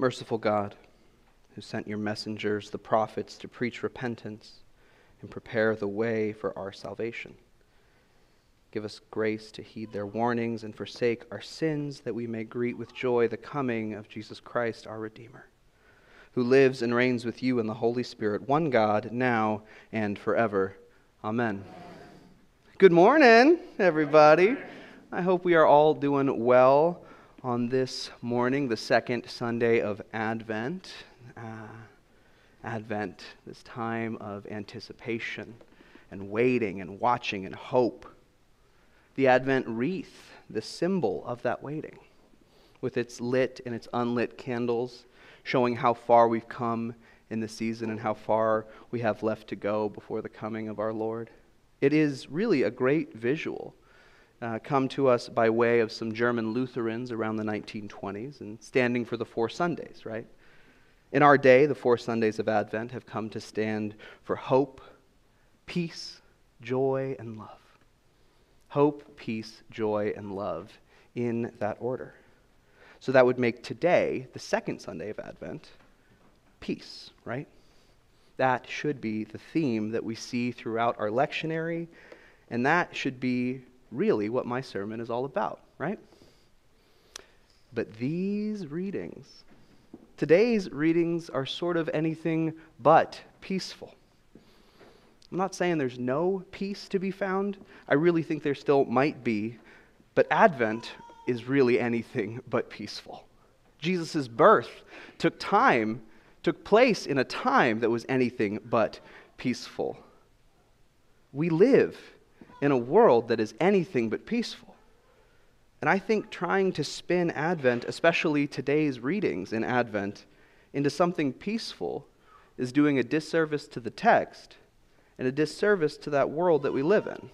Merciful God, who sent your messengers, the prophets, to preach repentance and prepare the way for our salvation. Give us grace to heed their warnings and forsake our sins, that we may greet with joy the coming of Jesus Christ, our Redeemer, who lives and reigns with you in the Holy Spirit, one God, now and forever. Amen. Good morning, everybody. I hope we are all doing well on this morning, the second Sunday of Advent. Uh, Advent, this time of anticipation and waiting and watching and hope. The Advent wreath, the symbol of that waiting, with its lit and its unlit candles, showing how far we've come in the season and how far we have left to go before the coming of our Lord. It is really a great visual uh, come to us by way of some German Lutherans around the 1920s and standing for the four Sundays, right? In our day, the four Sundays of Advent have come to stand for hope, peace, joy, and love. Hope, peace, joy, and love in that order. So that would make today, the second Sunday of Advent, peace, right? That should be the theme that we see throughout our lectionary, and that should be really what my sermon is all about, right? But these readings, today's readings, are sort of anything but peaceful. I'm not saying there's no peace to be found. I really think there still might be. But Advent is really anything but peaceful. Jesus' birth took time, took place in a time that was anything but peaceful. We live in a world that is anything but peaceful. And I think trying to spin Advent, especially today's readings in Advent, into something peaceful is doing a disservice to the text and a disservice to that world that we live in.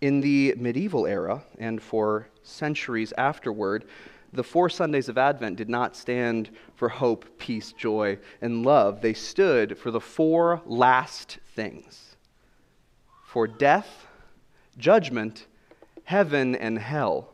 In the medieval era, and for centuries afterward, the four Sundays of Advent did not stand for hope, peace, joy, and love. They stood for the four last things for death, judgment, heaven, and hell.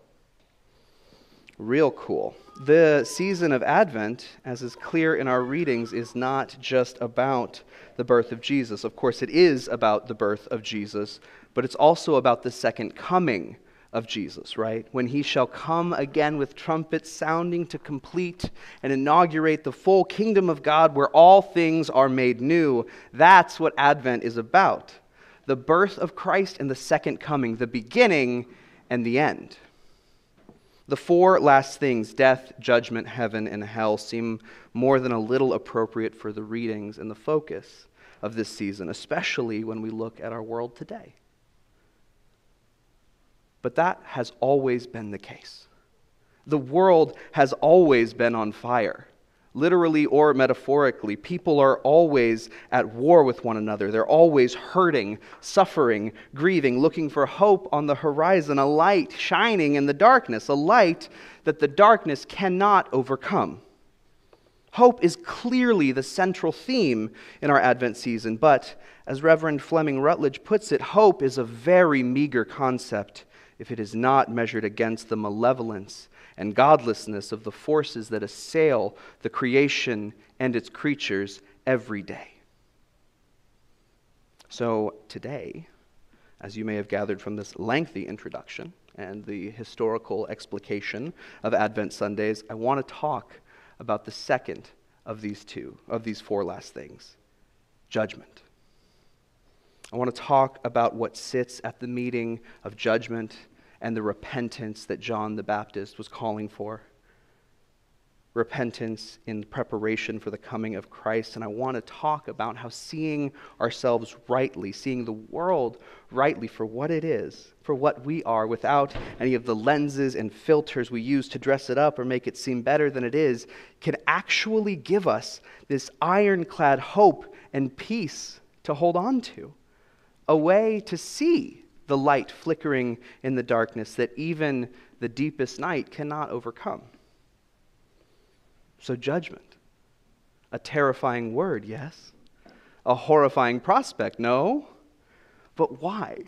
Real cool. The season of Advent, as is clear in our readings, is not just about the birth of Jesus. Of course, it is about the birth of Jesus, but it's also about the second coming of Jesus, right? When he shall come again with trumpets sounding to complete and inaugurate the full kingdom of God where all things are made new. That's what Advent is about the birth of Christ and the second coming, the beginning and the end. The four last things death, judgment, heaven, and hell seem more than a little appropriate for the readings and the focus of this season, especially when we look at our world today. But that has always been the case. The world has always been on fire literally or metaphorically. People are always at war with one another. They're always hurting, suffering, grieving, looking for hope on the horizon, a light shining in the darkness, a light that the darkness cannot overcome. Hope is clearly the central theme in our Advent season, but as Reverend Fleming Rutledge puts it, hope is a very meager concept if it is not measured against the malevolence and godlessness of the forces that assail the creation and its creatures every day. So, today, as you may have gathered from this lengthy introduction and the historical explication of Advent Sundays, I want to talk about the second of these two, of these four last things judgment. I want to talk about what sits at the meeting of judgment and the repentance that John the Baptist was calling for. Repentance in preparation for the coming of Christ. And I want to talk about how seeing ourselves rightly, seeing the world rightly for what it is, for what we are, without any of the lenses and filters we use to dress it up or make it seem better than it is, can actually give us this ironclad hope and peace to hold on to, a way to see the light flickering in the darkness that even the deepest night cannot overcome. So, judgment. A terrifying word, yes. A horrifying prospect, no. But why?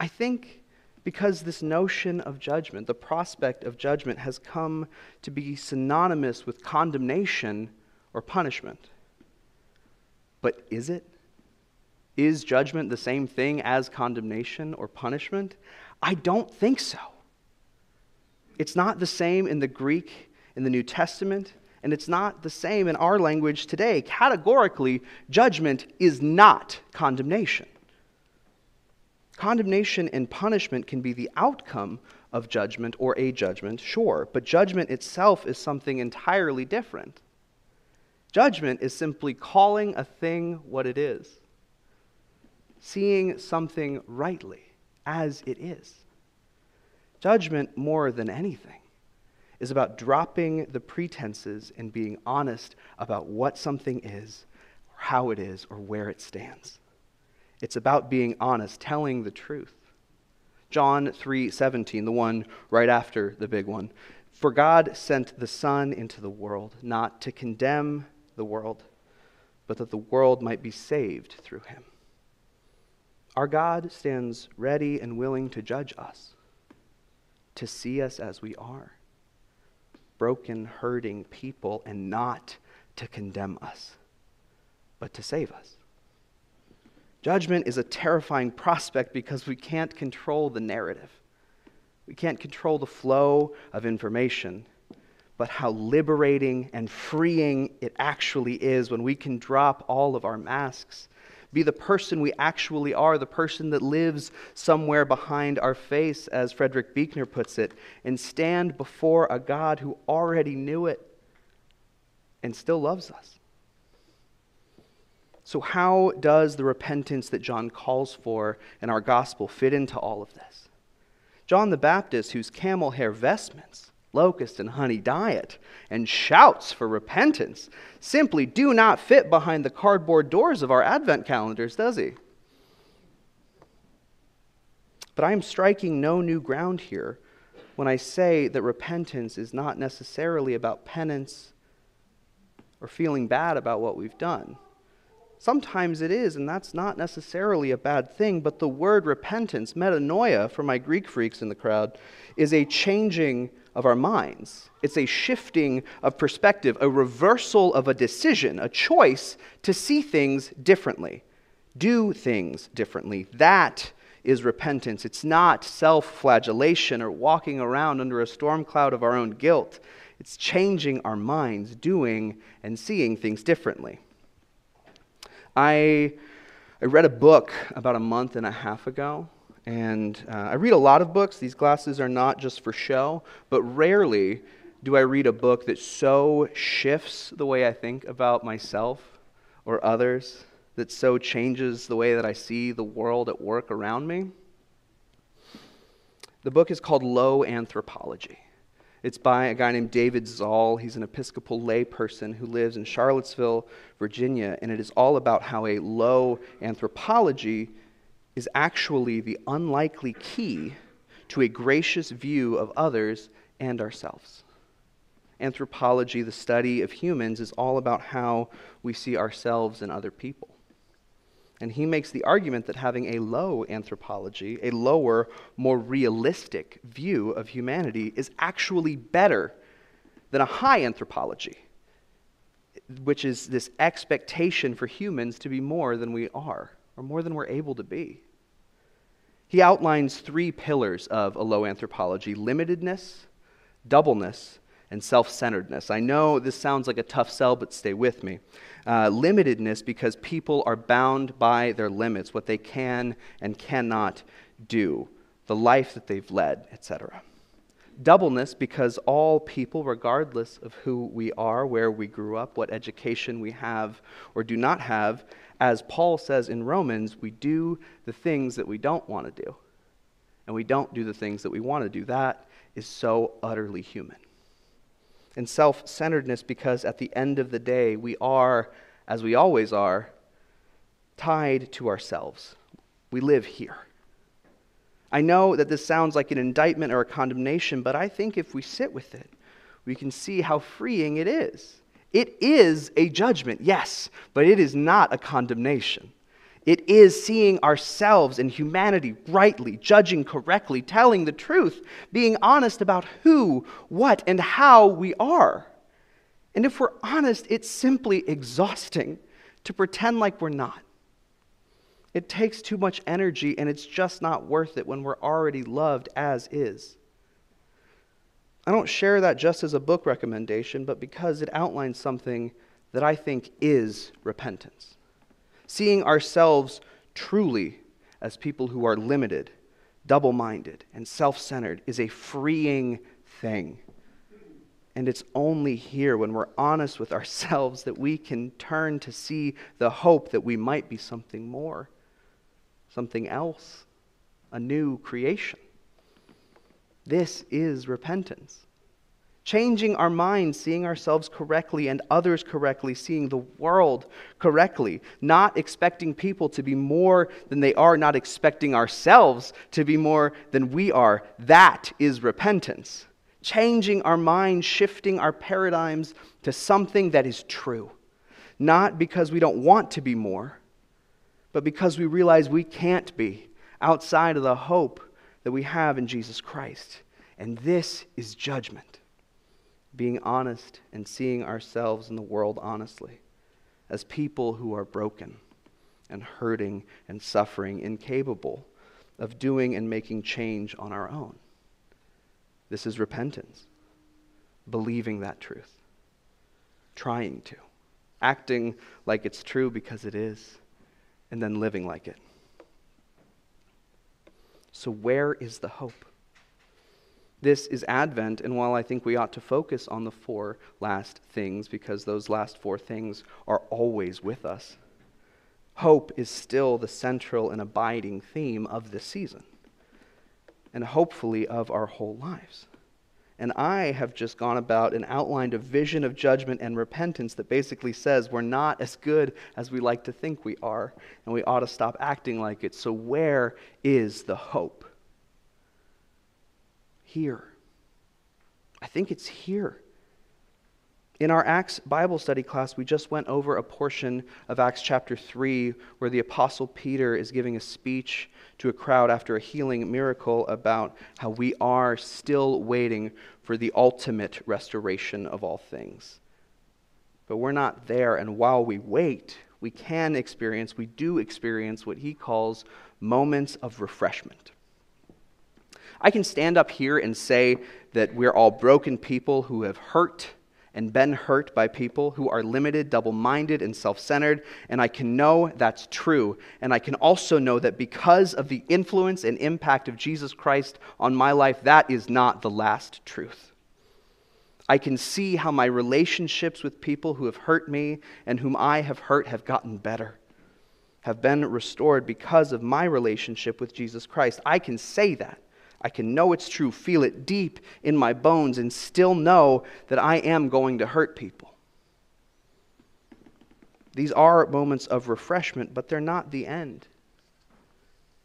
I think because this notion of judgment, the prospect of judgment, has come to be synonymous with condemnation or punishment. But is it? Is judgment the same thing as condemnation or punishment? I don't think so. It's not the same in the Greek in the New Testament, and it's not the same in our language today. Categorically, judgment is not condemnation. Condemnation and punishment can be the outcome of judgment or a judgment, sure, but judgment itself is something entirely different. Judgment is simply calling a thing what it is, seeing something rightly as it is. Judgment, more than anything, is about dropping the pretenses and being honest about what something is, or how it is, or where it stands. It's about being honest, telling the truth. John 3:17, the one right after the big one. For God sent the Son into the world not to condemn the world, but that the world might be saved through him. Our God stands ready and willing to judge us to see us as we are broken, hurting people, and not to condemn us, but to save us. Judgment is a terrifying prospect because we can't control the narrative. We can't control the flow of information, but how liberating and freeing it actually is when we can drop all of our masks be the person we actually are, the person that lives somewhere behind our face, as Frederick Buechner puts it, and stand before a God who already knew it and still loves us. So, how does the repentance that John calls for in our gospel fit into all of this? John the Baptist, whose camel hair vestments locust and honey diet, and shouts for repentance simply do not fit behind the cardboard doors of our Advent calendars, does he? But I am striking no new ground here when I say that repentance is not necessarily about penance or feeling bad about what we've done. Sometimes it is, and that's not necessarily a bad thing, but the word repentance, metanoia, for my Greek freaks in the crowd, is a changing of our minds. It's a shifting of perspective, a reversal of a decision, a choice to see things differently, do things differently. That is repentance. It's not self flagellation or walking around under a storm cloud of our own guilt. It's changing our minds, doing and seeing things differently. I, I read a book about a month and a half ago, and uh, I read a lot of books. These glasses are not just for show, but rarely do I read a book that so shifts the way I think about myself or others, that so changes the way that I see the world at work around me. The book is called Low Anthropology. It's by a guy named David Zahl. He's an Episcopal layperson who lives in Charlottesville, Virginia, and it is all about how a low anthropology is actually the unlikely key to a gracious view of others and ourselves. Anthropology, the study of humans, is all about how we see ourselves and other people. And he makes the argument that having a low anthropology, a lower, more realistic view of humanity, is actually better than a high anthropology, which is this expectation for humans to be more than we are, or more than we're able to be. He outlines three pillars of a low anthropology limitedness, doubleness, and self centeredness. I know this sounds like a tough sell, but stay with me. Uh, limitedness because people are bound by their limits, what they can and cannot do, the life that they've led, etc. Doubleness because all people, regardless of who we are, where we grew up, what education we have or do not have, as Paul says in Romans, we do the things that we don't want to do. And we don't do the things that we want to do. That is so utterly human and self centeredness because at the end of the day, we are, as we always are, tied to ourselves. We live here. I know that this sounds like an indictment or a condemnation, but I think if we sit with it, we can see how freeing it is. It is a judgment, yes, but it is not a condemnation. It is seeing ourselves and humanity rightly, judging correctly, telling the truth, being honest about who, what, and how we are. And if we're honest, it's simply exhausting to pretend like we're not. It takes too much energy, and it's just not worth it when we're already loved as is. I don't share that just as a book recommendation, but because it outlines something that I think is repentance seeing ourselves truly as people who are limited, double minded, and self centered is a freeing thing. And it's only here when we're honest with ourselves that we can turn to see the hope that we might be something more, something else, a new creation. This is repentance changing our minds, seeing ourselves correctly and others correctly, seeing the world correctly, not expecting people to be more than they are, not expecting ourselves to be more than we are. That is repentance. Changing our minds, shifting our paradigms to something that is true, not because we don't want to be more, but because we realize we can't be outside of the hope that we have in Jesus Christ. And this is judgment being honest and seeing ourselves in the world honestly as people who are broken and hurting and suffering, incapable of doing and making change on our own. This is repentance, believing that truth, trying to, acting like it's true because it is, and then living like it. So, where is the hope? This is Advent, and while I think we ought to focus on the four last things, because those last four things are always with us, hope is still the central and abiding theme of this season, and hopefully of our whole lives. And I have just gone about and outlined a vision of judgment and repentance that basically says we're not as good as we like to think we are, and we ought to stop acting like it. So, where is the hope? Here. I think it's here. In our Acts Bible study class, we just went over a portion of Acts chapter 3 where the Apostle Peter is giving a speech to a crowd after a healing miracle about how we are still waiting for the ultimate restoration of all things. But we're not there, and while we wait, we can experience, we do experience what he calls moments of refreshment. I can stand up here and say that we're all broken people who have hurt and been hurt by people who are limited, double minded, and self centered, and I can know that's true. And I can also know that because of the influence and impact of Jesus Christ on my life, that is not the last truth. I can see how my relationships with people who have hurt me and whom I have hurt have gotten better, have been restored because of my relationship with Jesus Christ. I can say that. I can know it's true, feel it deep in my bones, and still know that I am going to hurt people. These are moments of refreshment, but they're not the end.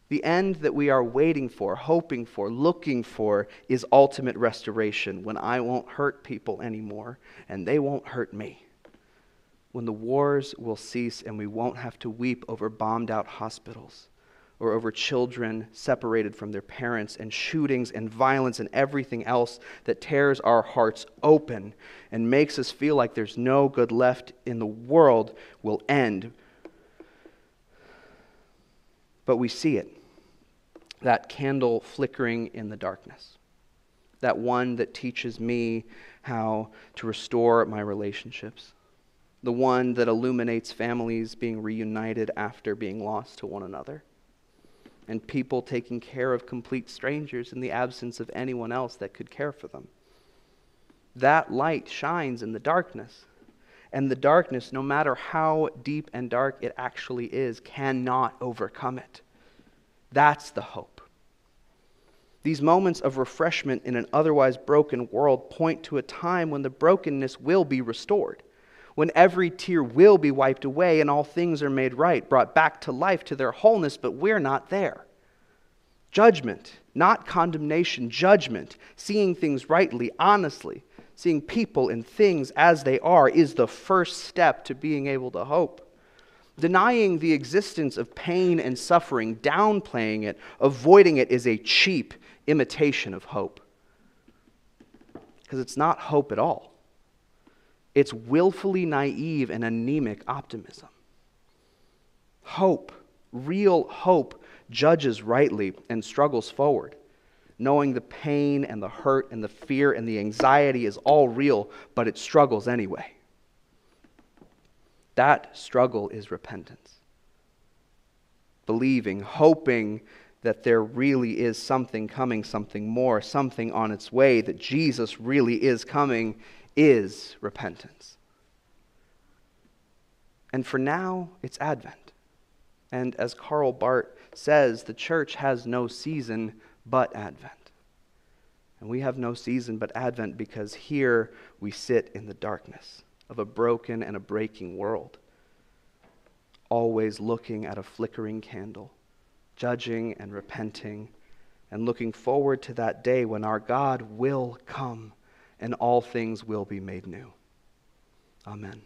The end that we are waiting for, hoping for, looking for is ultimate restoration when I won't hurt people anymore and they won't hurt me. When the wars will cease and we won't have to weep over bombed out hospitals or over children separated from their parents, and shootings and violence and everything else that tears our hearts open and makes us feel like there's no good left in the world will end. But we see it that candle flickering in the darkness, that one that teaches me how to restore my relationships. The one that illuminates families being reunited after being lost to one another and people taking care of complete strangers in the absence of anyone else that could care for them. That light shines in the darkness. And the darkness, no matter how deep and dark it actually is, cannot overcome it. That's the hope. These moments of refreshment in an otherwise broken world point to a time when the brokenness will be restored when every tear will be wiped away and all things are made right, brought back to life to their wholeness, but we're not there. Judgment, not condemnation, judgment, seeing things rightly, honestly, seeing people and things as they are, is the first step to being able to hope. Denying the existence of pain and suffering, downplaying it, avoiding it is a cheap imitation of hope. Because it's not hope at all, it's willfully naive and anemic optimism. Hope, real hope, judges rightly and struggles forward, knowing the pain and the hurt and the fear and the anxiety is all real, but it struggles anyway. That struggle is repentance. Believing, hoping that there really is something coming, something more, something on its way, that Jesus really is coming, is repentance. And for now, it's Advent. And as Karl Barth says, the church has no season but Advent. And we have no season but Advent because here we sit in the darkness of a broken and a breaking world, always looking at a flickering candle, judging and repenting, and looking forward to that day when our God will come and all things will be made new. Amen.